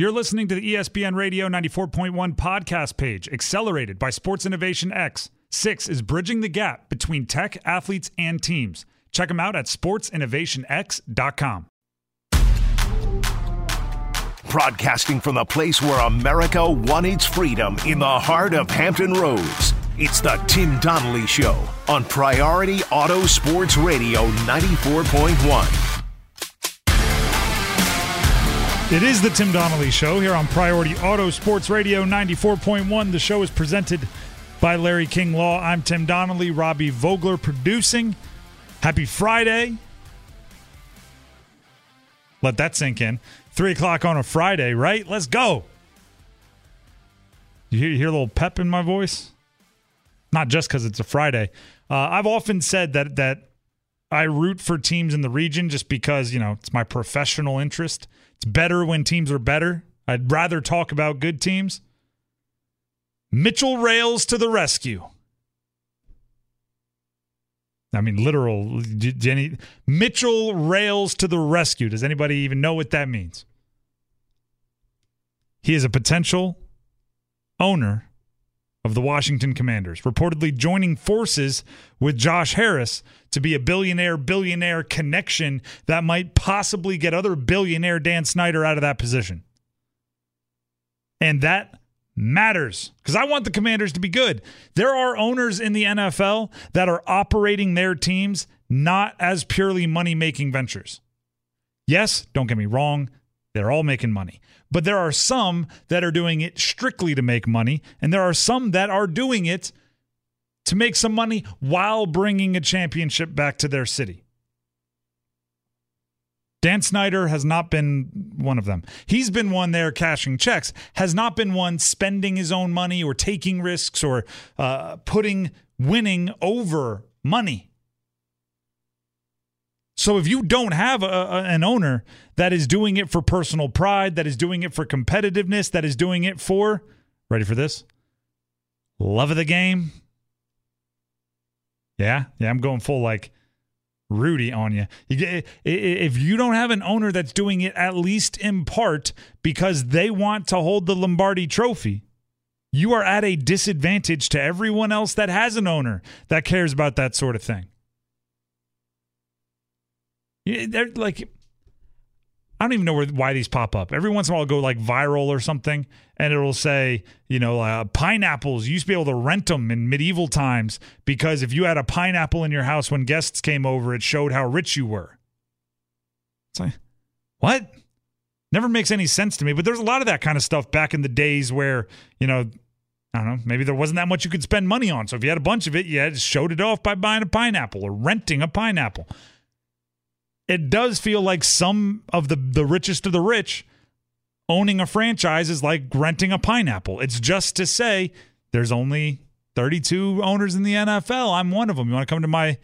You're listening to the ESPN Radio 94.1 podcast page, accelerated by Sports Innovation X. Six is bridging the gap between tech, athletes, and teams. Check them out at sportsinnovationx.com. Broadcasting from the place where America won its freedom in the heart of Hampton Roads. It's the Tim Donnelly Show on Priority Auto Sports Radio 94.1. It is the Tim Donnelly Show here on Priority Auto Sports Radio 94.1. The show is presented by Larry King Law. I'm Tim Donnelly, Robbie Vogler producing. Happy Friday. Let that sink in. Three o'clock on a Friday, right? Let's go. You hear, a little pep in my voice? Not just because it's a Friday. Uh, I've often said that that I root for teams in the region just because, you know, it's my professional interest. It's better when teams are better. I'd rather talk about good teams. Mitchell Rales to the rescue. I mean, literal. Jenny Mitchell Rales to the rescue. Does anybody even know what that means? He is a potential owner of the Washington Commanders, reportedly joining forces with Josh Harris to be a billionaire billionaire connection that might possibly get other billionaire Dan Snyder out of that position. And that matters because I want the Commanders to be good. There are owners in the NFL that are operating their teams not as purely money making ventures. Yes, don't get me wrong, they're all making money. But there are some that are doing it strictly to make money, and there are some that are doing it to make some money while bringing a championship back to their city. Dan Snyder has not been one of them. He's been one there cashing checks, has not been one spending his own money or taking risks or uh, putting winning over money. So if you don't have a, a, an owner that is doing it for personal pride, that is doing it for competitiveness, that is doing it for, ready for this? Love of the game. Yeah, yeah, I'm going full like Rudy on you. If you don't have an owner that's doing it at least in part because they want to hold the Lombardi trophy, you are at a disadvantage to everyone else that has an owner that cares about that sort of thing. They're like, I don't even know where, why these pop up. Every once in a while, I'll go like viral or something, and it'll say, you know, uh, pineapples. You used to be able to rent them in medieval times because if you had a pineapple in your house when guests came over, it showed how rich you were. It's like, what? Never makes any sense to me. But there's a lot of that kind of stuff back in the days where, you know, I don't know, maybe there wasn't that much you could spend money on. So if you had a bunch of it, you had to showed it off by buying a pineapple or renting a pineapple it does feel like some of the the richest of the rich owning a franchise is like renting a pineapple. It's just to say there's only 32 owners in the NFL. I'm one of them. You want to come to my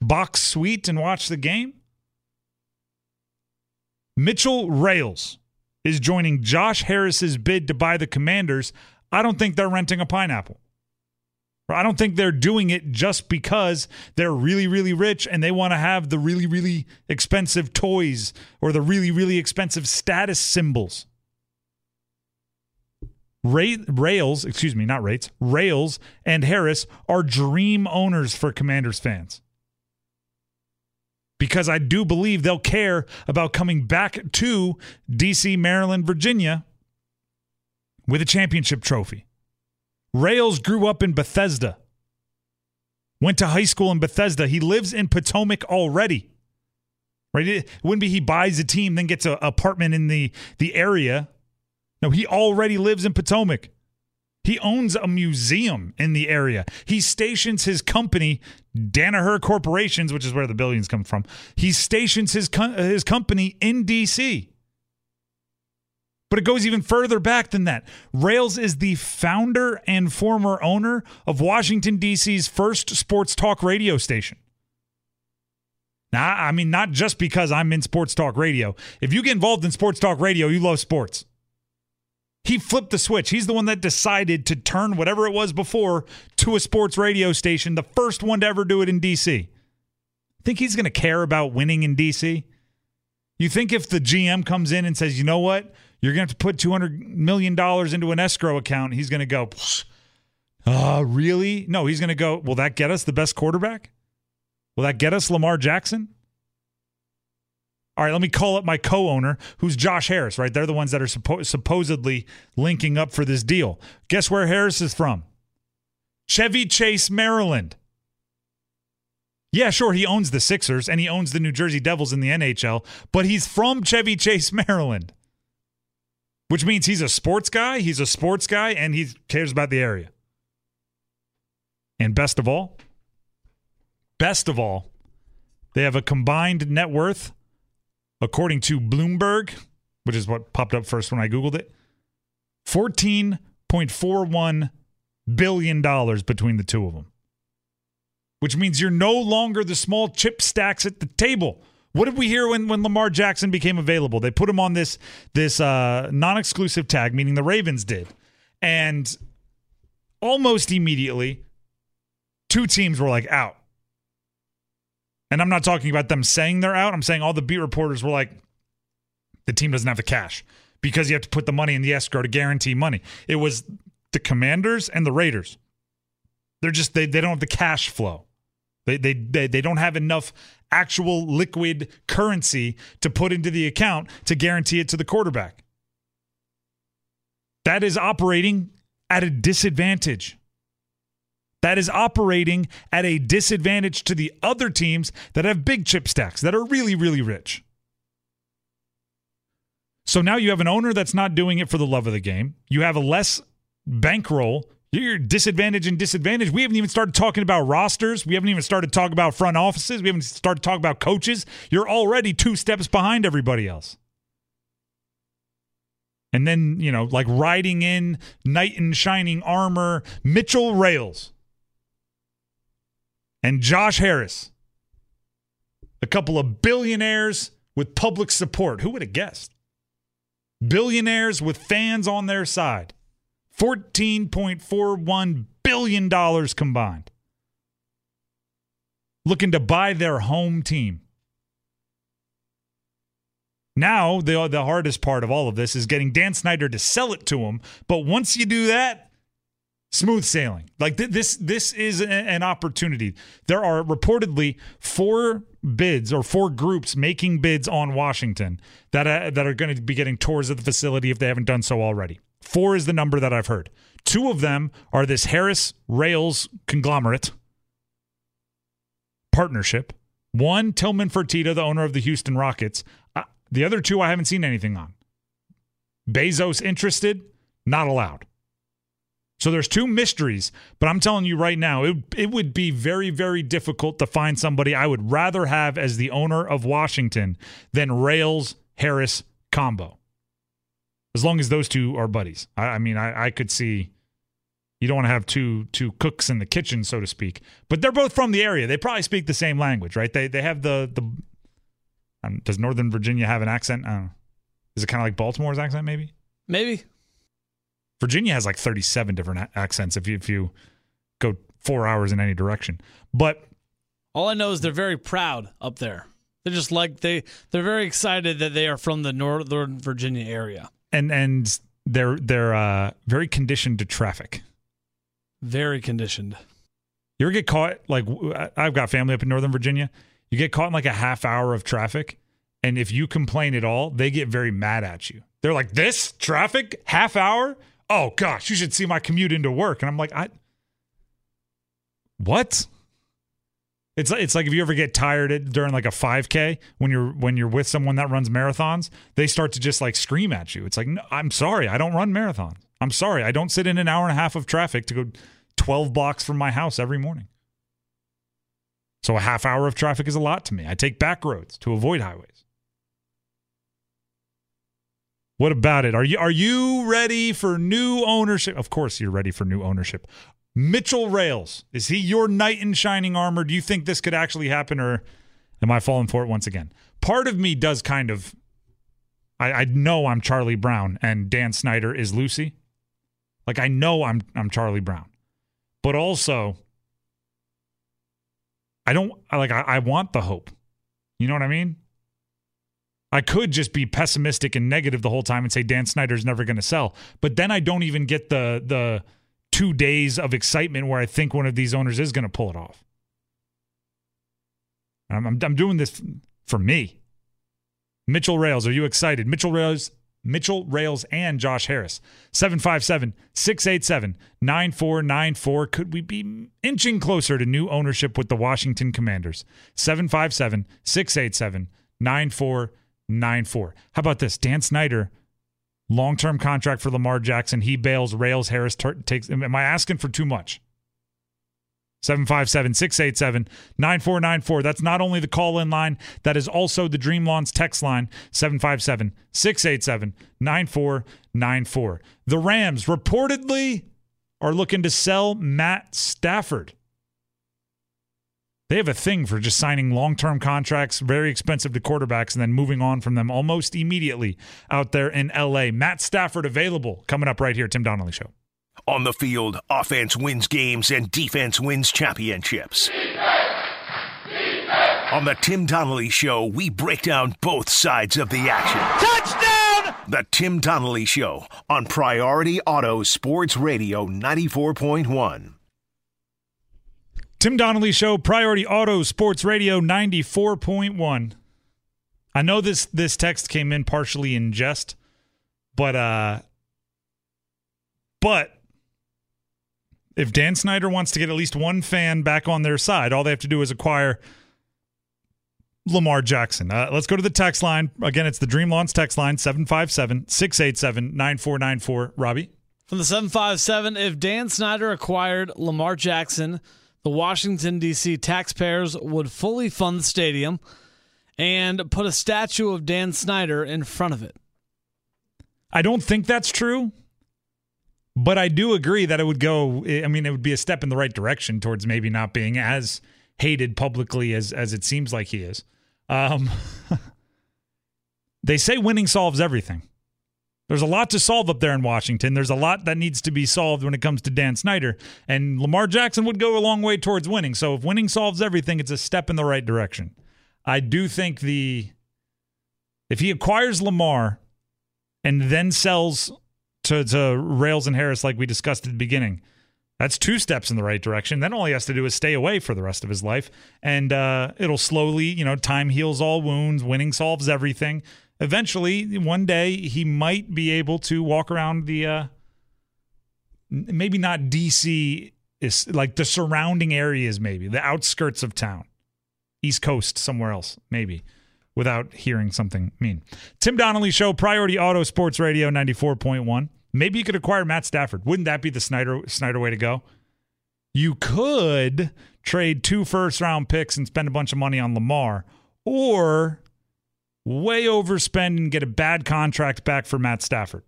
box suite and watch the game? Mitchell Rales is joining Josh Harris's bid to buy the Commanders. I don't think they're renting a pineapple. I don't think they're doing it just because they're really, really rich and they want to have the really, really expensive toys or the really, really expensive status symbols. Ray, Rales, excuse me, not Rates, Rales and Harris are dream owners for Commanders fans. Because I do believe they'll care about coming back to DC, Maryland, Virginia with a championship trophy. Rales grew up in Bethesda, went to high school in Bethesda. He lives in Potomac already. Right? It wouldn't be he buys a team, then gets an apartment in the, the area. No, he already lives in Potomac. He owns a museum in the area. He stations his company, Danaher Corporations, which is where the billions come from. He stations his, co- his company in D.C. But it goes even further back than that. Rales is the founder and former owner of Washington, D.C.'s first sports talk radio station. Now, I mean, not just because I'm in sports talk radio. If you get involved in sports talk radio, you love sports. He flipped the switch. He's the one that decided to turn whatever it was before to a sports radio station, the first one to ever do it in D.C. Think he's going to care about winning in D.C.? You think if the GM comes in and says, you know what? You're going to have to put $200 million into an escrow account. He's going to go, uh, really? No, he's going to go, will that get us the best quarterback? Will that get us Lamar Jackson? All right, let me call up my co owner, who's Josh Harris, right? They're the ones that are suppo- supposedly linking up for this deal. Guess where Harris is from? Chevy Chase, Maryland. Yeah, sure, he owns the Sixers and he owns the New Jersey Devils in the NHL, but he's from Chevy Chase, Maryland. Which means he's a sports guy, he's a sports guy, and he cares about the area. And best of all, best of all, they have a combined net worth, according to Bloomberg, which is what popped up first when I Googled it, $14.41 billion between the two of them which means you're no longer the small chip stacks at the table. What did we hear when, when Lamar Jackson became available? They put him on this this uh, non-exclusive tag, meaning the Ravens did, and almost immediately, two teams were like out. And I'm not talking about them saying they're out. I'm saying all the beat reporters were like, the team doesn't have the cash because you have to put the money in the escrow to guarantee money. It was the Commanders and the Raiders. They're just they they don't have the cash flow. They, they, they, don't have enough actual liquid currency to put into the account to guarantee it to the quarterback. That is operating at a disadvantage. That is operating at a disadvantage to the other teams that have big chip stacks, that are really, really rich. So now you have an owner that's not doing it for the love of the game. You have a less bankroll you're disadvantage and disadvantage. We haven't even started talking about rosters. We haven't even started talking about front offices. We haven't started talking about coaches. You're already two steps behind everybody else. And then, you know, like riding in knight in shining armor, Mitchell Rales and Josh Harris. A couple of billionaires with public support. Who would have guessed? Billionaires with fans on their side. $14.41 billion combined. Looking to buy their home team. Now, the, the hardest part of all of this is getting Dan Snyder to sell it to him. But once you do that, smooth sailing. Like th- this, this is a- an opportunity. There are reportedly four bids or four groups making bids on Washington that uh, that are going to be getting tours of the facility if they haven't done so already. Four is the number that I've heard. Two of them are this Harris Rales conglomerate partnership. One, Tillman Fertitta, the owner of the Houston Rockets. Uh, the other two, I haven't seen anything on. Bezos interested, not allowed. So there's two mysteries, but I'm telling you right now, it, it would be very, very difficult to find somebody I would rather have as the owner of Washington than Rales Harris combo as long as those two are buddies. I, I mean, I, I, could see you don't want to have two two cooks in the kitchen, so to speak. But they're both from the area. They probably speak the same language, right? They they have the the. Um, does Northern Virginia have an accent? I don't know. Is it kind of like Baltimore's accent, maybe? Maybe. Virginia has like 37 different accents if you if you go four hours in any direction. But all I know is they're very proud up there. They're just like they they're very excited that they are from the Northern Virginia area and and they're they're uh, very conditioned to traffic. Very conditioned. You ever get caught? Like I've got family up in Northern Virginia. You get caught in like a half hour of traffic, and if you complain at all, they get very mad at you. They're like, "This traffic, half hour? Oh gosh, you should see my commute into work." And I'm like, "I what?" It's it's like if you ever get tired during like a 5K when you're when you're with someone that runs marathons, they start to just like scream at you. It's like, no, I'm sorry, I don't run marathons. I'm sorry, I don't sit in an hour and a half of traffic to go 12 blocks from my house every morning. So a half hour of traffic is a lot to me. I take back roads to avoid highways. What about it? Are you are you ready for new ownership? Of course you're ready for new ownership. Mitchell Rales, is he your knight in shining armor? Do you think this could actually happen, or am I falling for it once again? Part of me does kind of. I, I know I'm Charlie Brown and Dan Snyder is Lucy. Like I know I'm I'm Charlie Brown, but also I don't like I, I want the hope. You know what I mean? I could just be pessimistic and negative the whole time and say Dan Snyder's never going to sell. But then I don't even get the the two days of excitement where I think one of these owners is going to pull it off. I'm, I'm, I'm doing this for me. Mitchell Rales, are you excited? Mitchell Rales, Mitchell Rales, and Josh Harris. 757 687 9494. Could we be inching closer to new ownership with the Washington Commanders? 757 687 9494. How about this? Dan Snyder, long term contract for Lamar Jackson. He bails, Rales, Harris takes. Am I asking for too much? 757 687 9494. That's not only the call in line, that is also the Dream Lawns text line 757 687 9494. The Rams reportedly are looking to sell Matt Stafford. They have a thing for just signing long term contracts, very expensive to quarterbacks, and then moving on from them almost immediately out there in LA. Matt Stafford available coming up right here, Tim Donnelly Show. On the field, offense wins games and defense wins championships. On the Tim Donnelly Show, we break down both sides of the action. Touchdown! The Tim Donnelly Show on Priority Auto Sports Radio 94.1. Tim Donnelly Show, Priority Auto Sports Radio 94.1. I know this this text came in partially in jest, but uh but if Dan Snyder wants to get at least one fan back on their side, all they have to do is acquire Lamar Jackson. Uh, let's go to the text line. Again, it's the Dream Lawns text line 757 687 9494. Robbie? From the 757, if Dan Snyder acquired Lamar Jackson, the Washington, D.C. taxpayers would fully fund the stadium and put a statue of Dan Snyder in front of it. I don't think that's true. But I do agree that it would go. I mean, it would be a step in the right direction towards maybe not being as hated publicly as as it seems like he is. Um, they say winning solves everything. There's a lot to solve up there in Washington. There's a lot that needs to be solved when it comes to Dan Snyder. And Lamar Jackson would go a long way towards winning. So if winning solves everything, it's a step in the right direction. I do think the if he acquires Lamar and then sells to, to Rales and Harris, like we discussed at the beginning. That's two steps in the right direction. Then all he has to do is stay away for the rest of his life, and uh, it'll slowly, you know, time heals all wounds. Winning solves everything. Eventually, one day, he might be able to walk around the, uh, maybe not DC, is like the surrounding areas, maybe the outskirts of town, East Coast, somewhere else, maybe without hearing something mean. Tim Donnelly Show, Priority Auto Sports Radio 94.1. Maybe you could acquire Matt Stafford. Wouldn't that be the Snyder Snyder way to go? You could trade two first round picks and spend a bunch of money on Lamar, or way overspend and get a bad contract back for Matt Stafford.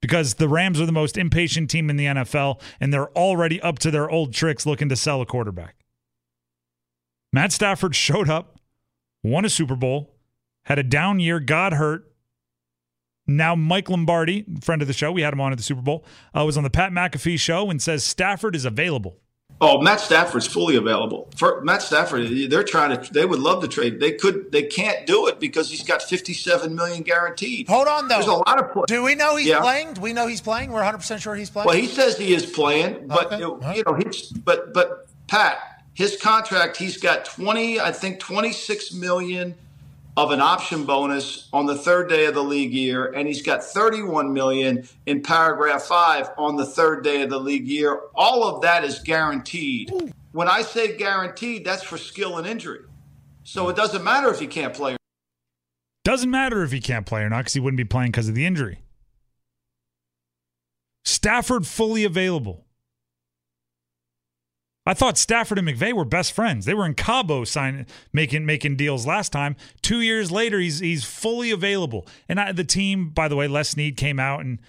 Because the Rams are the most impatient team in the NFL, and they're already up to their old tricks looking to sell a quarterback. Matt Stafford showed up, won a Super Bowl, had a down year, got hurt, now, Mike Lombardi, friend of the show, we had him on at the Super Bowl, uh, was on the Pat McAfee show and says Stafford is available. Oh, Matt Stafford's fully available. For Matt Stafford, they're trying to. They would love to trade. They could. They can't do it because he's got fifty-seven million guaranteed. Hold on, though. There's a lot of. Play. Do we know he's yeah. playing? Do we know he's playing? We're 100 percent sure he's playing. Well, he says he is playing, but okay. you, know, you know, he's but but Pat, his contract, he's got 20. I think 26 million of an option bonus on the third day of the league year, and he's got 31 million in paragraph five on the third day of the league year. All of that is guaranteed. When I say guaranteed, that's for skill and injury. So it doesn't matter if he can't play. Doesn't matter if he can't play or not because he wouldn't be playing because of the injury. Stafford fully available. I thought Stafford and McVay were best friends. They were in Cabo signing, making making deals last time. Two years later, he's he's fully available. And I, the team, by the way, Les Snead came out and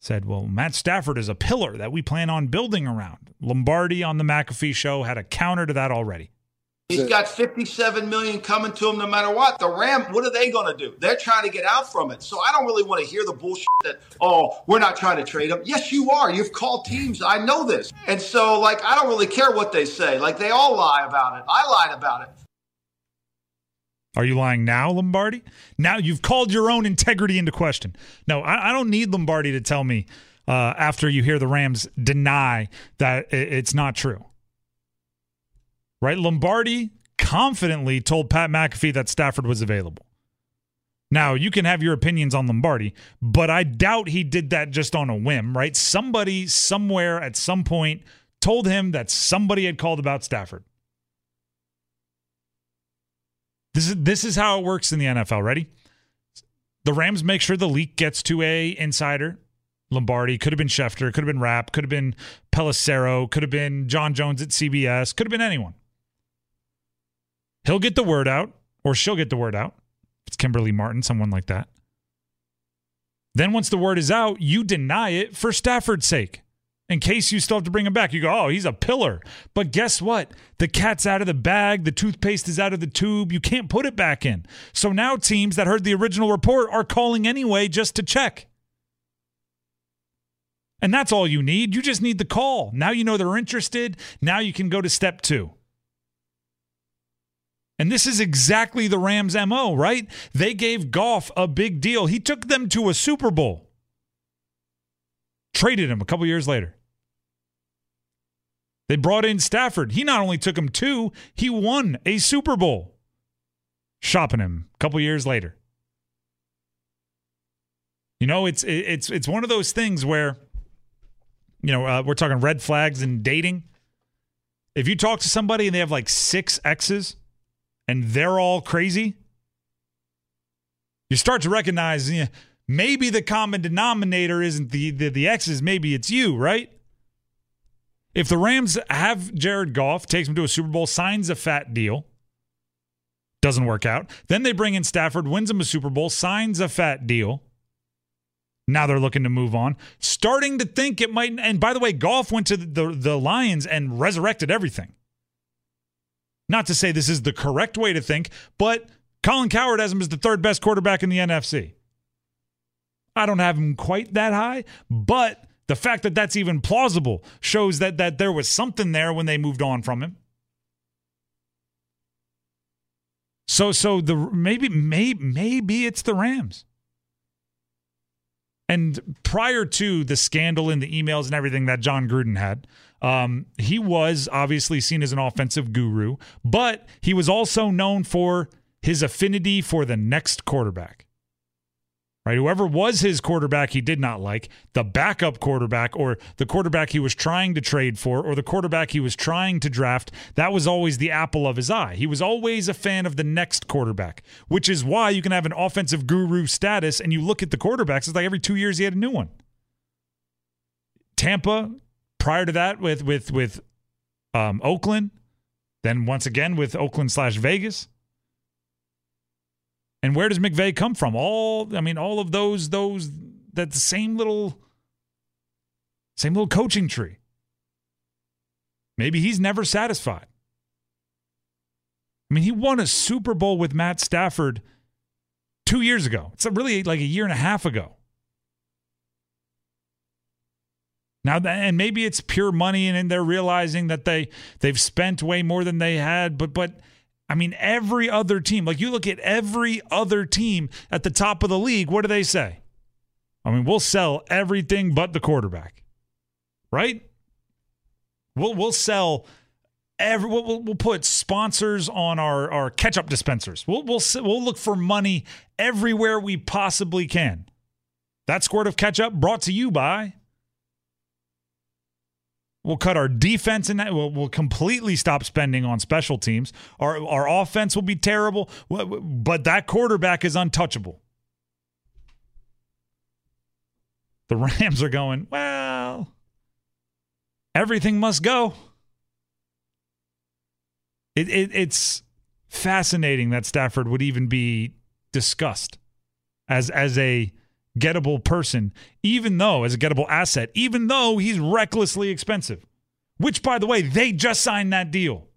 said, "Well, Matt Stafford is a pillar that we plan on building around." Lombardi on the McAfee show had a counter to that already. He's got 57 million coming to him no matter what. The Ram, what are they going to do? They're trying to get out from it. So I don't really want to hear the bullshit that, oh, we're not trying to trade him. Yes, you are. You've called teams. I know this. And so, like, I don't really care what they say. Like, they all lie about it. I lied about it. Are you lying now, Lombardi? Now you've called your own integrity into question. No, I, I don't need Lombardi to tell me uh, after you hear the Rams deny that it's not true. Right? Lombardi confidently told Pat McAfee that Stafford was available. Now, you can have your opinions on Lombardi, but I doubt he did that just on a whim, right? Somebody somewhere at some point told him that somebody had called about Stafford. This is this is how it works in the NFL. Ready? The Rams make sure the leak gets to a insider. Lombardi could have been Schefter, could have been Rapp, could have been Pelissero, could have been John Jones at CBS, could have been anyone. He'll get the word out, or she'll get the word out. It's Kimberly Martin, someone like that. Then once the word is out, you deny it for Stafford's sake in case you still have to bring him back. You go, oh, he's a pillar. But guess what? The cat's out of the bag. The toothpaste is out of the tube. You can't put it back in. So now teams that heard the original report are calling anyway just to check. And that's all you need. You just need the call. Now you know they're interested. Now you can go to step two. And this is exactly the Rams' MO, right? They gave Goff a big deal. He took them to a Super Bowl, traded him a couple years later. They brought in Stafford. He not only took him two, he won a Super Bowl. Shopping him a couple years later. You know, it's it's it's one of those things where, you know, uh, we're talking red flags and dating. If you talk to somebody and they have like six exes, and they're all crazy, you start to recognize you know, maybe the common denominator isn't the, the the exes, maybe it's you, right? If the Rams have Jared Goff, takes him to a Super Bowl, signs a fat deal, doesn't work out. Then they bring in Stafford, wins him a Super Bowl, signs a fat deal. Now they're looking to move on. Starting to think it might. And by the way, Goff went to the, the Lions and resurrected everything. Not to say this is the correct way to think, but Colin Cowherd has him as the third best quarterback in the NFC. I don't have him quite that high, but the fact that that's even plausible shows that that there was something there when they moved on from him. So so the maybe maybe maybe it's the Rams. And prior to the scandal in the emails and everything that Jon Gruden had, um, he was obviously seen as an offensive guru, but he was also known for his affinity for the next quarterback right? Whoever was his quarterback he did not like, the backup quarterback or the quarterback he was trying to trade for or the quarterback he was trying to draft, that was always the apple of his eye. He was always a fan of the next quarterback, which is why you can have an offensive guru status and you look at the quarterbacks, it's like every two years he had a new one. Tampa, prior to that with with with um, Oakland, then once again with Oakland slash Vegas. And where does McVay come from? All I mean, all of those those that same little same little coaching tree. Maybe he's never satisfied. I mean, he won a Super Bowl with Matt Stafford two years ago. It's really like a year and a half ago. Now, and maybe it's pure money, and they're realizing that they they've spent way more than they had. But but I mean, every other team, like you look at every other team at the top of the league, what do they say? I mean, we'll sell everything but the quarterback, right? We'll we'll sell every we'll, we'll put sponsors on our our ketchup dispensers. We'll we'll we'll look for money everywhere we possibly can. That squirt of ketchup brought to you by We'll cut our defense and we'll, we'll completely stop spending on special teams. Our our offense will be terrible, but that quarterback is untouchable. The Rams are going, well, everything must go. It, it, it's fascinating that Stafford would even be discussed as as a gettable person, even though, as a gettable asset, even though he's recklessly expensive. Which, by the way, they just signed that deal.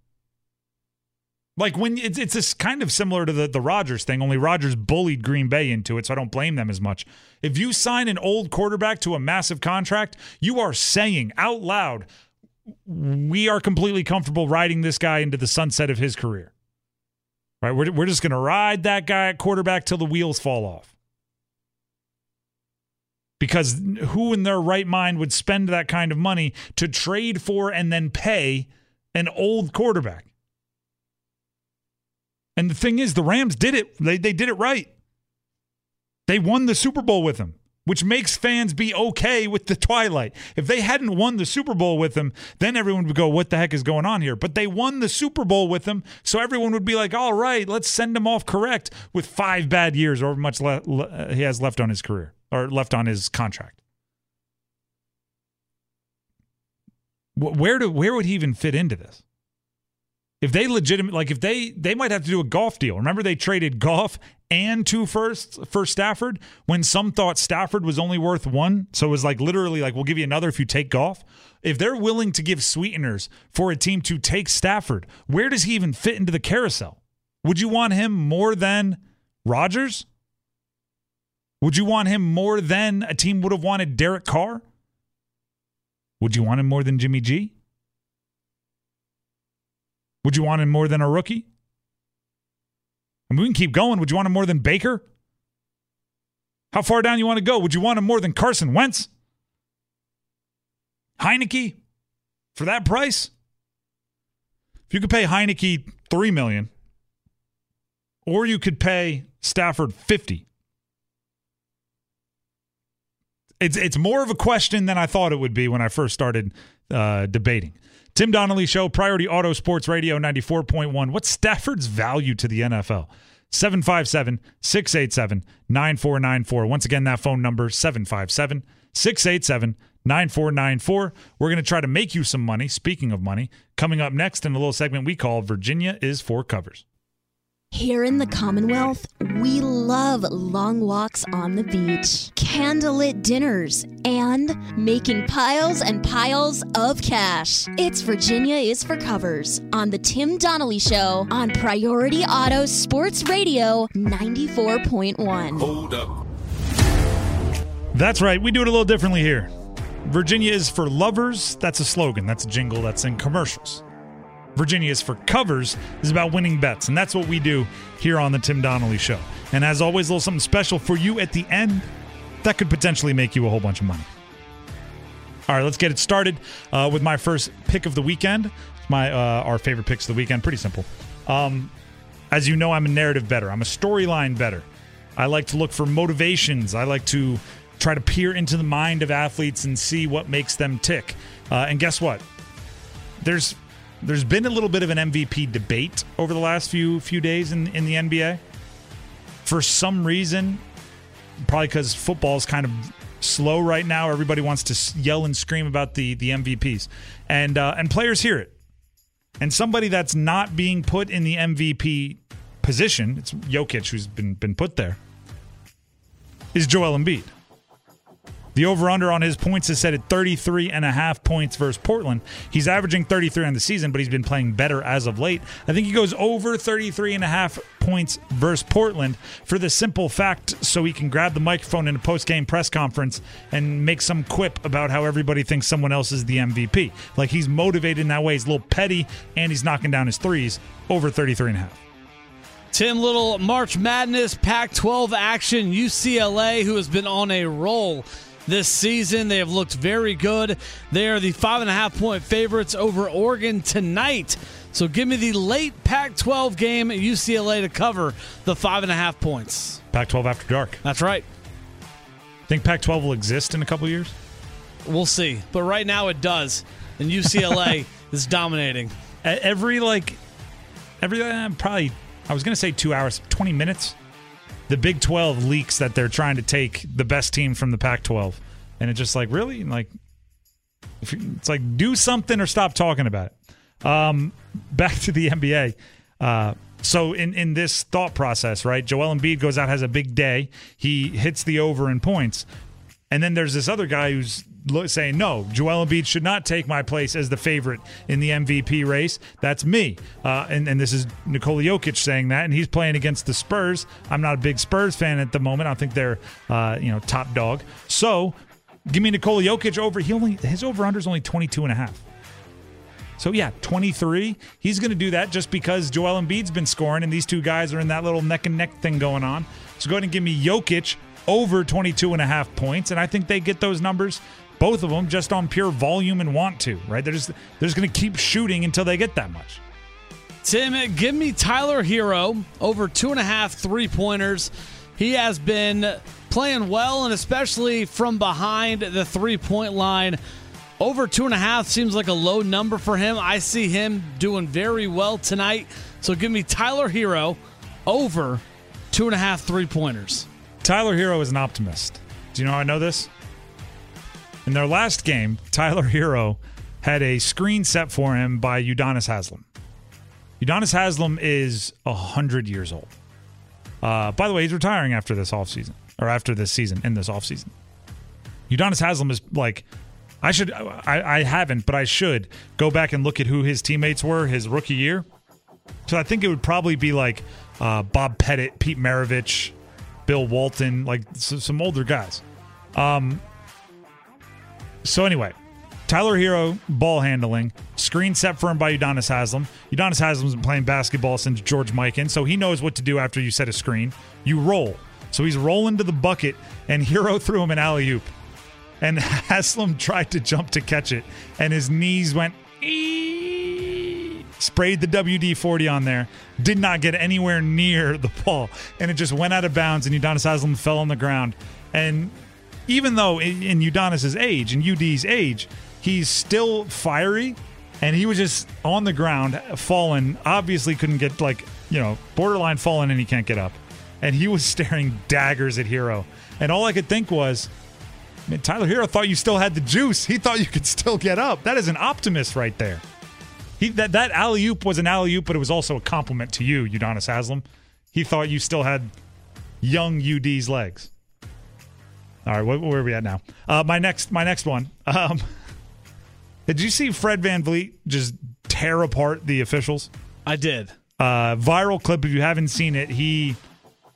Like when it's it's this kind of similar to the the Rodgers thing, only Rodgers bullied Green Bay into it, so I don't blame them as much. If you sign an old quarterback to a massive contract, you are saying out loud, we are completely comfortable riding this guy into the sunset of his career. Right? We're, we're just going to ride that guy at quarterback till the wheels fall off. Because who in their right mind would spend that kind of money to trade for and then pay an old quarterback? And the thing is, the Rams did it. They, they did it right. They won the Super Bowl with him which makes fans be okay with the twilight. If they hadn't won the Super Bowl with him, then everyone would go, What the heck is going on here? But they won the Super Bowl with him, so everyone would be like, All right, let's send him off correct with five bad years or much le- le- he has left on his career or left on his contract. Where do where would he even fit into this? If they legitimate like if they they might have to do a Goff deal. Remember they traded Goff and two firsts for Stafford when some thought Stafford was only worth one. So it was like literally like we'll give you another if you take Goff. If they're willing to give sweeteners for a team to take Stafford, where does he even fit into the carousel? Would you want him more than Rodgers? Would you want him more than a team would have wanted Derek Carr? Would you want him more than Jimmy G? Would you want him more than a rookie? I mean, we can keep going. Would you want him more than Baker? How far down you want to go? Would you want him more than Carson Wentz? Heinicke for that price? If you could pay Heinicke three million, or you could pay Stafford fifty. It's it's more of a question than I thought it would be when I first started uh, debating. Tim Donnelly Show, Priority Auto Sports Radio 94.1. What's Stafford's value to the NFL? 757 687 9494. Once again, that phone number 757 687 9494. We're going to try to make you some money. Speaking of money, coming up next in a little segment we call Virginia is for covers. Here in the Commonwealth, we love long walks on the beach, candlelit dinners, and making piles and piles of cash. It's Virginia is for covers on the Tim Donnelly Show on Priority Auto Sports Radio 94.1. Hold up. That's right. We do it a little differently here. Virginia is for lovers. That's a slogan. That's a jingle that's in commercials. Virginia is for covers is about winning bets. And that's what we do here on the Tim Donnelly Show. And as always, a little something special for you at the end that could potentially make you a whole bunch of money. All right, let's get it started uh, with my first pick of the weekend. My uh, our favorite picks of the weekend. Pretty simple. Um, as you know, I'm a narrative bettor. I'm a storyline bettor. I like to look for motivations. I like to try to peer into the mind of athletes and see what makes them tick. Uh, and guess what? There's there's been a little bit of an MVP debate over the last few few days in in the NBA. For some reason, probably because football is kind of slow right now. Everybody wants to yell and scream about the the MVPs, and uh, and players hear it. And somebody that's not being put in the MVP position, it's Jokic who's been been put there, is Joel Embiid. The over under on his points is set at 33 and a half points versus Portland. He's averaging 33 on the season, but he's been playing better as of late. I think he goes over 33 and a half points versus Portland for the simple fact so he can grab the microphone in a post game press conference and make some quip about how everybody thinks someone else is the MVP. Like he's motivated in that way. He's a little petty and he's knocking down his threes over 33 and a half. Tim Little, March Madness, Pac 12 action, UCLA, who has been on a roll this season. They have looked very good. They are the five and a half point favorites over Oregon tonight. So give me the late Pac 12 game at UCLA to cover the five and a half points. Pac 12 after dark. That's right. Think Pac 12 will exist in a couple years? We'll see. But right now it does. And UCLA is dominating. Every, like, every, uh, probably, I was going to say two hours, 20 minutes the Big 12 leaks that they're trying to take the best team from the Pac 12. And it's just like, really? Like, it's like, do something or stop talking about it. Um, back to the NBA. Uh, so in, in this thought process, right? Joel Embiid goes out, has a big day. He hits the over in points. And then there's this other guy who's saying, no, Joel Embiid should not take my place as the favorite in the MVP race. That's me. Uh, and, and this is Nikola Jokic saying that, and he's playing against the Spurs. I'm not a big Spurs fan at the moment. I think they're, uh, you know, top dog. So give me Nikola Jokic over. He only His over-under is only 22 and a half. So yeah, 23. He's going to do that just because Joel Embiid's been scoring and these two guys are in that little neck and neck thing going on. So go ahead and give me Jokic over 22 and a half points and I think they get those numbers both of them just on pure volume and want to, right? They're just they're just going to keep shooting until they get that much. Tim, give me Tyler Herro over two and a half three pointers. He has been playing well, and especially from behind the three point line. Over two and a half seems like a low number for him. I see him doing very well tonight. So give me Tyler Herro over two and a half three pointers. Tyler Herro is an optimist. Do you know how I know this? In their last game, Tyler Herro had a screen set for him by Udonis Haslem. Udonis Haslem is 100 years old. Uh, by the way, he's retiring after this offseason, or after this season, in this offseason. Udonis Haslem is like, I should, I, I haven't, but I should go back and look at who his teammates were his rookie year. So I think it would probably be like uh, Bob Pettit, Pete Maravich, Bill Walton, like some older guys. Um, so anyway, Tyler Herro ball handling, screen set for him by Udonis Haslem. Udonis Haslem's been playing basketball since George Mikan, so he knows what to do after you set a screen. You roll. So he's rolling to the bucket, and Herro threw him an alley oop. And Haslem tried to jump to catch it, and his knees went ee- sprayed the WD 40 on there, did not get anywhere near the ball, and it just went out of bounds, and Udonis Haslem fell on the ground. And even though in Udonis's age, in UD's age, he's still fiery, and he was just on the ground, fallen. Obviously, couldn't get like you know borderline fallen, and he can't get up. And he was staring daggers at Herro. and all I could think was, Tyler Herro thought you still had the juice. He thought you could still get up. That is an optimist right there. He that that alley oop was an alley oop, but it was also a compliment to you, Udonis Haslem. He thought you still had young UD's legs. All right, where, where are we at now? Uh, my next, my next one. Um, did you see Fred VanVleet just tear apart the officials? I did. Uh, viral clip. If you haven't seen it, he,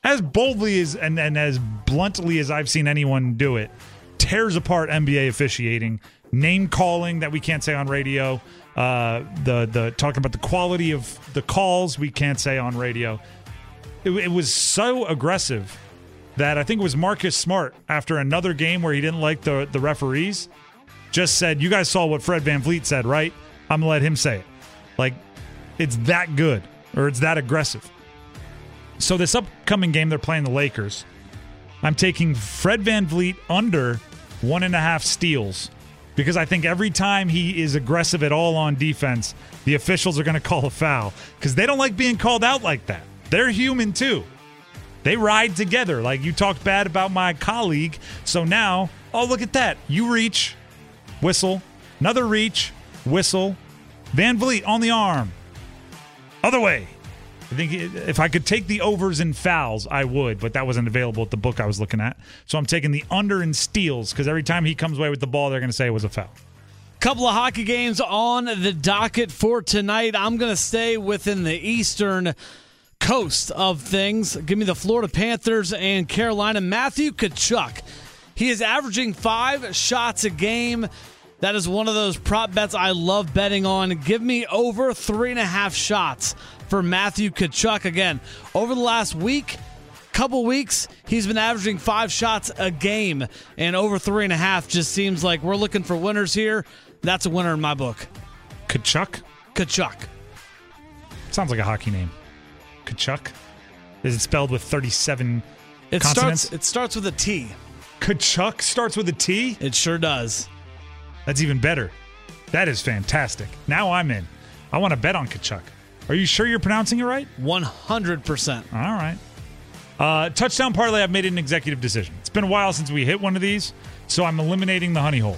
as boldly as and, and as bluntly as I've seen anyone do it, tears apart NBA officiating, name calling that we can't say on radio. Uh, the the talking about the quality of the calls we can't say on radio. It, it was so aggressive that I think it was Marcus Smart after another game where he didn't like the the referees, just said, "You guys saw what Fred Van VanVleet said, right? I'm gonna let him say it." Like it's that good or it's that aggressive. So this upcoming game, they're playing the Lakers. I'm taking Fred Van VanVleet under one and a half steals because I think every time he is aggressive at all on defense, the officials are going to call a foul because they don't like being called out like that. They're human too. They ride together. Like you talked bad about my colleague. So now, oh, look at that. You reach, whistle, another reach, whistle. VanVleet on the arm. Other way. I think if I could take the overs and fouls, I would, but that wasn't available at the book I was looking at. So I'm taking the under and steals because every time he comes away with the ball, they're going to say it was a foul. Couple of hockey games on the docket for tonight. I'm going to stay within the Eastern coast of things. Give me the Florida Panthers and Carolina. Matthew Tkachuk. He is averaging five shots a game. That is one of those prop bets I love betting on. Give me over three and a half shots for Matthew Tkachuk. Again, over the last week, couple weeks, he's been averaging five shots a game, and over three and a half just seems like we're looking for winners here. That's a winner in my book. Tkachuk? Tkachuk. Sounds like a hockey name. Kachuk? Is it spelled with 37 it consonants? Starts, it starts with a T. Kachuk starts with a T? It sure does. That's even better. That is fantastic. Now I'm in. I want to bet on Kachuk. Are you sure you're pronouncing it right? 100%. All right. Uh, touchdown parlay, I've made an executive decision. It's been a while since we hit one of these, so I'm eliminating the honey hole.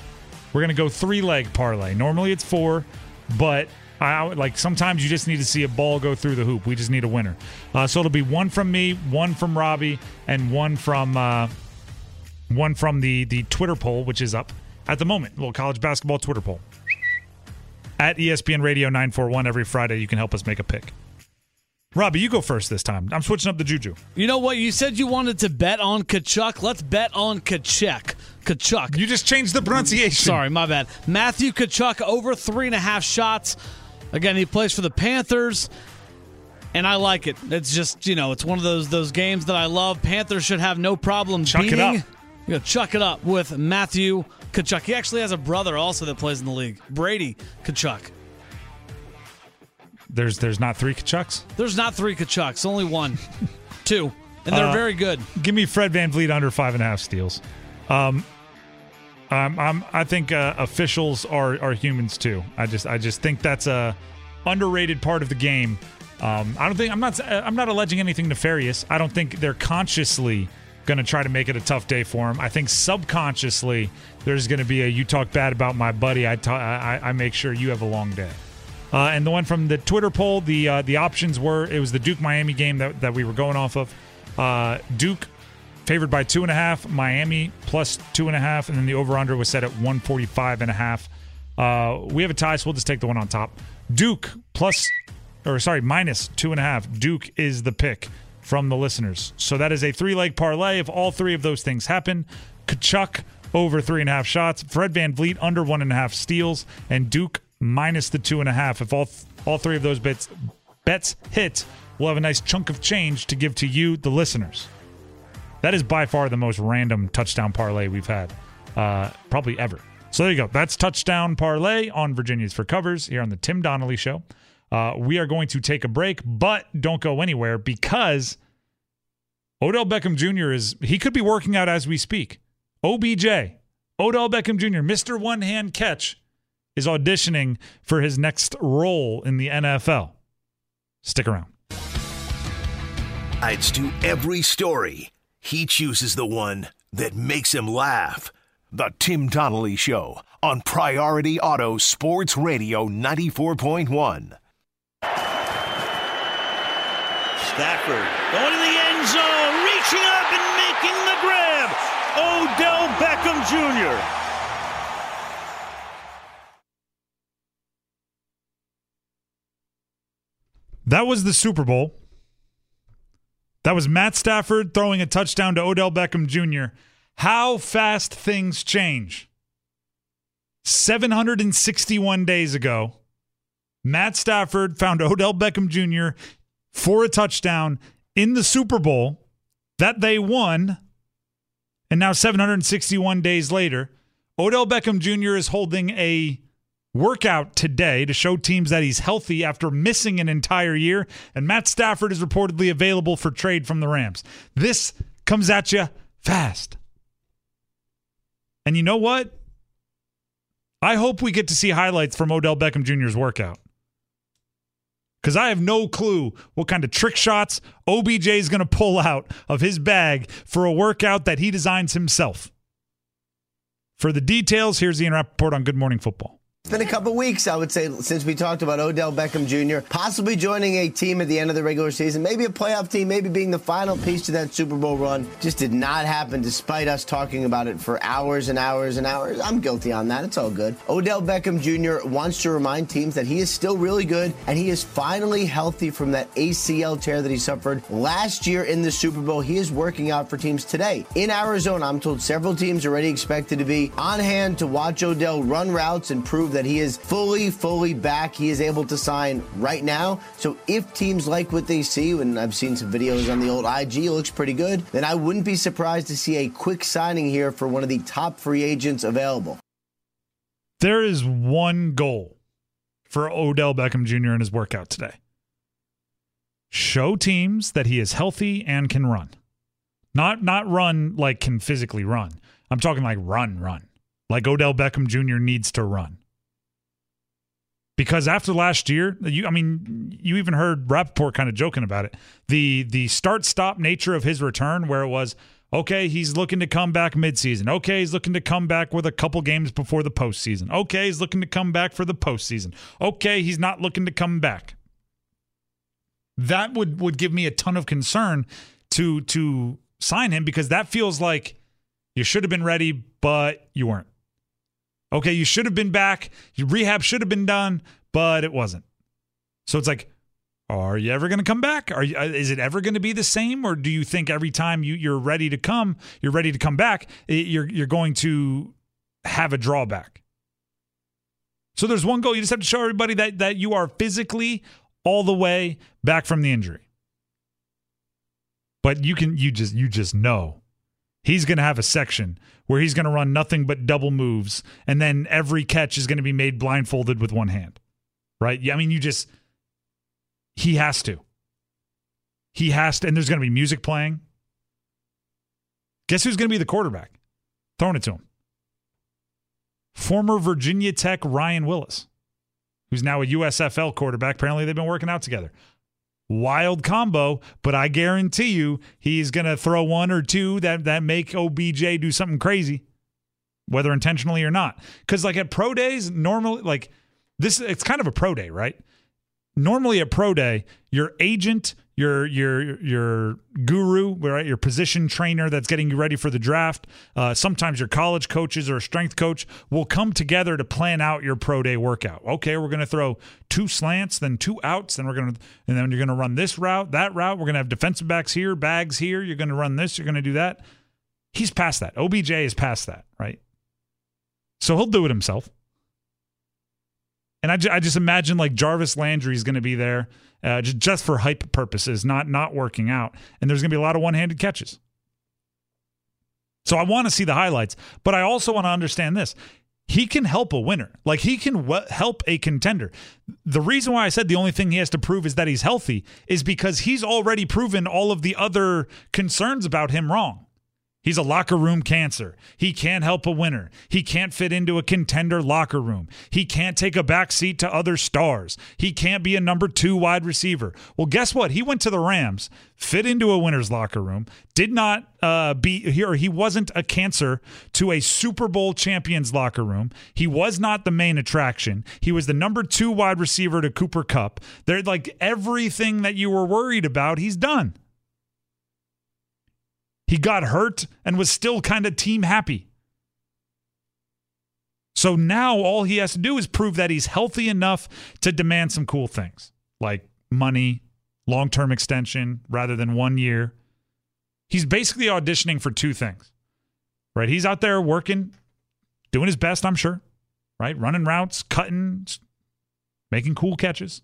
We're going to go three leg parlay. Normally it's four, but I like sometimes you just need to see a ball go through the hoop. We just need a winner. Uh, so it'll be one from me, one from Robbie, and one from uh, one from the the Twitter poll, which is up at the moment. A little college basketball Twitter poll at ESPN Radio nine four one every Friday. You can help us make a pick. Robbie, you go first this time. I'm switching up the juju. You know what? You said you wanted to bet on Tkachuk. Let's bet on Tkachuk. Tkachuk. You just changed the pronunciation. Sorry, my bad. Matthew Tkachuk over three and a half shots. Again, he plays for the Panthers, and I like it. It's just you know, it's one of those those games that I love. Panthers should have no problem Chuck beating. it up. You know, chuck it up with Matthew Tkachuk. He actually has a brother also that plays in the league, Brady Tkachuk. There's there's not three Tkachuks. There's not three Tkachuks. only one, two, and they're Uh, very good. Give me Fred VanVleet under five and a half steals. Um, I'm, I'm, I think uh, officials are are humans too. I just I just think that's a underrated part of the game. Um, I don't think I'm not I'm not alleging anything nefarious. I don't think they're consciously going to try to make it a tough day for him. I think subconsciously there's going to be a you talk bad about my buddy. I I make sure you have a long day. Uh, and the one from the Twitter poll, the uh, the options were it was the Duke Miami game that, that we were going off of. Uh, Duke favored by two and a half, Miami plus two and a half, and then the over under was set at 145 and a half. Uh, we have a tie, so we'll just take the one on top. Duke plus, or sorry, minus two and a half. Duke is the pick from the listeners. So that is a three leg parlay. If all three of those things happen, Tkachuk over three and a half shots, Fred VanVleet under one and a half steals, and Duke minus the two and a half. If all all three of those bets bets hit, we'll have a nice chunk of change to give to you, the listeners. That is by far the most random touchdown parlay we've had, uh, probably ever. So there you go. That's touchdown parlay on Virginia's for covers here on the Tim Donnelly Show. Uh, we are going to take a break, but don't go anywhere because Odell Beckham Jr. is he could be working out as we speak. OBJ, Odell Beckham Jr., Mr. One Hand Catch, is auditioning for his next role in the NFL. Stick around. It's to every story. He chooses the one that makes him laugh. The Tim Donnelly Show on Priority Auto Sports Radio 94.1. Stafford going to the end zone, reaching up and making the grab. Odell Beckham Jr. That was the Super Bowl. That was Matt Stafford throwing a touchdown to Odell Beckham Jr. How fast things change. 761 days ago, Matt Stafford found Odell Beckham Jr. for a touchdown in the Super Bowl that they won. And now, 761 days later, Odell Beckham Jr. is holding a workout today to show teams that he's healthy after missing an entire year. And Matt Stafford is reportedly available for trade from the Rams. This comes at you fast. And you know what? I hope we get to see highlights from Odell Beckham Jr.'s workout. Because I have no clue what kind of trick shots OBJ is going to pull out of his bag for a workout that he designs himself. For the details, here's the Ian Rapoport on Good Morning Football. It's been a couple weeks, I would say, since we talked about Odell Beckham Jr. possibly joining a team at the end of the regular season, maybe a playoff team, maybe being the final piece to that Super Bowl run. Just did not happen despite us talking about it for hours and hours and hours. I'm guilty on that. It's all good. Odell Beckham Jr. wants to remind teams that he is still really good and he is finally healthy from that ACL tear that he suffered last year in the Super Bowl. He is working out for teams today. In Arizona, I'm told several teams are already expected to be on hand to watch Odell run routes and prove that he is fully, fully back. He is able to sign right now. So if teams like what they see, and I've seen some videos on the old IG, it looks pretty good, then I wouldn't be surprised to see a quick signing here for one of the top free agents available. There is one goal for Odell Beckham Jr. in his workout today show teams that he is healthy and can run. Not not run like can physically run. I'm talking like run, run. Like Odell Beckham Jr. needs to run. Because after last year, you I mean, you even heard Rapoport kind of joking about it. The the start stop nature of his return, where it was, okay, he's looking to come back midseason. Okay, he's looking to come back with a couple games before the postseason. Okay, he's looking to come back for the postseason. Okay, he's not looking to come back. That would would give me a ton of concern to to sign him because that feels like you should have been ready, but you weren't. Okay, you should have been back. Your rehab should have been done, but it wasn't. So it's like, Are you ever going to come back? Are you, uh, is it ever going to be the same, or do you think every time you, you're ready to come, you're ready to come back, you're you're going to have a drawback? So there's one goal. You just have to show everybody that that you are physically all the way back from the injury. But you can you just you just know he's going to have a section where he's going to run nothing but double moves and then every catch is going to be made blindfolded with one hand. Right? Yeah, I mean you just he has to. He has to and there's going to be music playing. Guess who's going to be the quarterback? Throwing it to him. Former Virginia Tech Ryan Willis, who's now a USFL quarterback. Apparently, they've been working out together. Wild combo, but I guarantee you he's going to throw one or two that, that make OBJ do something crazy, whether intentionally or not. Because, like at pro days, normally, like this, it's kind of a pro day, right? Normally at pro day, your agent, your your your guru, right? Your position trainer that's getting you ready for the draft. Uh, sometimes your college coaches or a strength coach will come together to plan out your pro day workout. Okay, we're going to throw two slants, then two outs, then we're going to, and then you're going to run this route, that route. We're going to have defensive backs here, bags here. You're going to run this. You're going to do that. He's past that. OBJ is past that, right? So he'll do it himself. And I, I just imagine like Jarvis Landry is going to be there uh, just, just for hype purposes, not not working out. And there's going to be a lot of one-handed catches. So I want to see the highlights, but I also want to understand this. He can help a winner. Like he can w- help a contender. The reason why I said the only thing he has to prove is that he's healthy is because he's already proven all of the other concerns about him wrong. He's a locker room cancer. He can't help a winner. He can't fit into a contender locker room. He can't take a back seat to other stars. He can't be a number two wide receiver. Well, guess what? He went to the Rams, fit into a winner's locker room, did not uh, be here. He wasn't a cancer to a Super Bowl champion's locker room. He was not the main attraction. He was the number two wide receiver to Cooper Kupp. They're like everything that you were worried about, he's done. He got hurt and was still kind of team happy. So now all he has to do is prove that he's healthy enough to demand some cool things like money, long term extension rather than one year. He's basically auditioning for two things, right? He's out there working, doing his best, I'm sure, right? Running routes, cutting, making cool catches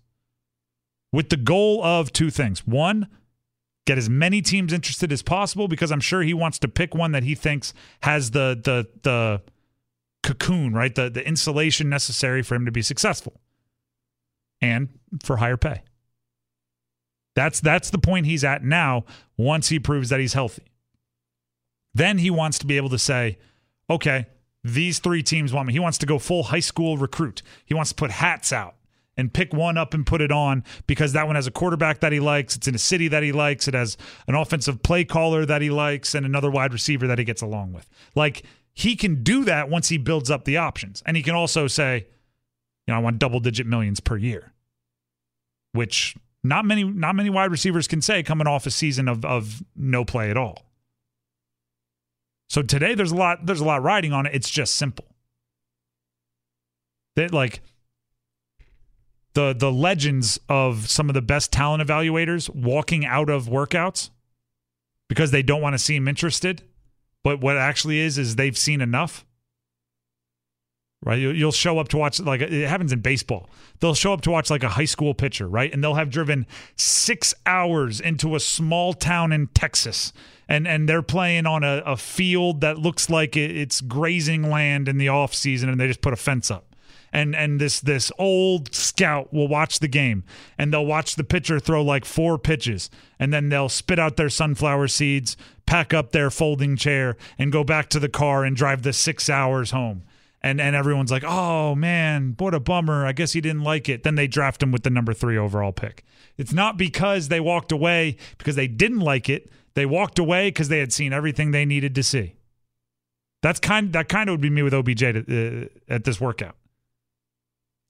with the goal of two things. One, get as many teams interested as possible because I'm sure he wants to pick one that he thinks has the the the cocoon, right? The the insulation necessary for him to be successful. And for higher pay. That's that's the point he's at now once he proves that he's healthy. Then he wants to be able to say, okay, these three teams want me. He wants to go full high school recruit. He wants to put hats out and pick one up and put it on because that one has a quarterback that he likes. It's in a city that he likes. It has an offensive play caller that he likes and another wide receiver that he gets along with. Like he can do that once he builds up the options. And he can also say, you know, I want double digit millions per year, which not many not many wide receivers can say coming off a season of of no play at all. So today there's a lot there's a lot riding on it. It's just simple. That like the the legends of some of the best talent evaluators walking out of workouts because they don't want to seem interested, but what actually is is they've seen enough. Right, you'll show up to watch like it happens in baseball. They'll show up to watch like a high school pitcher, right? And they'll have driven six hours into a small town in Texas, and and they're playing on a, a field that looks like it's grazing land in the off season, and they just put a fence up and and this this old scout will watch the game and they'll watch the pitcher throw like four pitches and then they'll spit out their sunflower seeds, pack up their folding chair and go back to the car and drive the 6 hours home. And and everyone's like, "Oh man, what a bummer. I guess he didn't like it." Then they draft him with the number 3 overall pick. It's not because they walked away because they didn't like it. They walked away because they had seen everything they needed to see. That's kind that kind of would be me with OBJ to, uh, at this workout.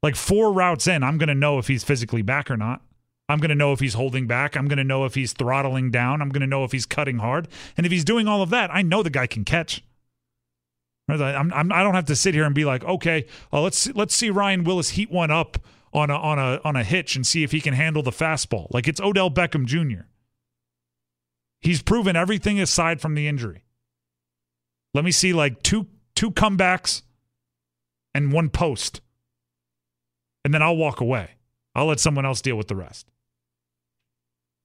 Like four routes in, I'm going to know if he's physically back or not. I'm going to know if he's holding back. I'm going to know if he's throttling down. I'm going to know if he's cutting hard. And if he's doing all of that, I know the guy can catch. I'm, I'm, I do not have to sit here and be like, okay, uh, let's let's see Ryan Willis heat one up on a on a on a hitch and see if he can handle the fastball. Like it's Odell Beckham Jr. He's proven everything aside from the injury. Let me see like two two comebacks and one post. And then I'll walk away. I'll let someone else deal with the rest.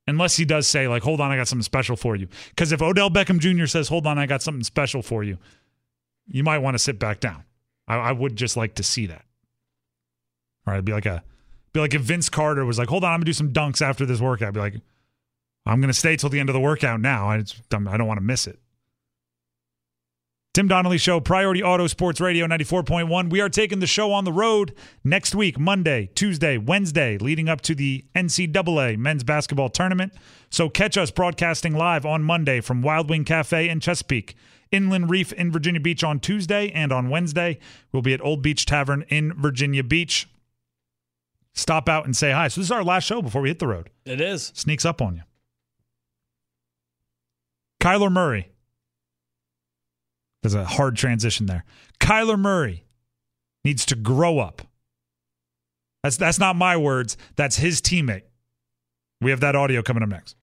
Unless he does say, like, hold on, I got something special for you. Because if Odell Beckham Jr. says, hold on, I got something special for you, you might want to sit back down. I, I would just like to see that. All right, it'd be like a be like if Vince Carter was like, hold on, I'm gonna do some dunks after this workout. I'd be like, I'm gonna stay till the end of the workout now. I, I don't want to miss it. Tim Donnelly Show, Priority Auto Sports Radio 94.1. We are taking the show on the road next week, Monday, Tuesday, Wednesday, leading up to the NCAA men's basketball tournament. So catch us broadcasting live on Monday from Wild Wing Cafe in Chesapeake, Inland Reef in Virginia Beach on Tuesday, and on Wednesday, we'll be at Old Beach Tavern in Virginia Beach. Stop out and say hi. So, this is our last show before we hit the road. It is. Sneaks up on you. Kyler Murray there's a hard transition there. Kyler Murray needs to grow up. That's that's not my words. That's his teammate. We have that audio coming up next.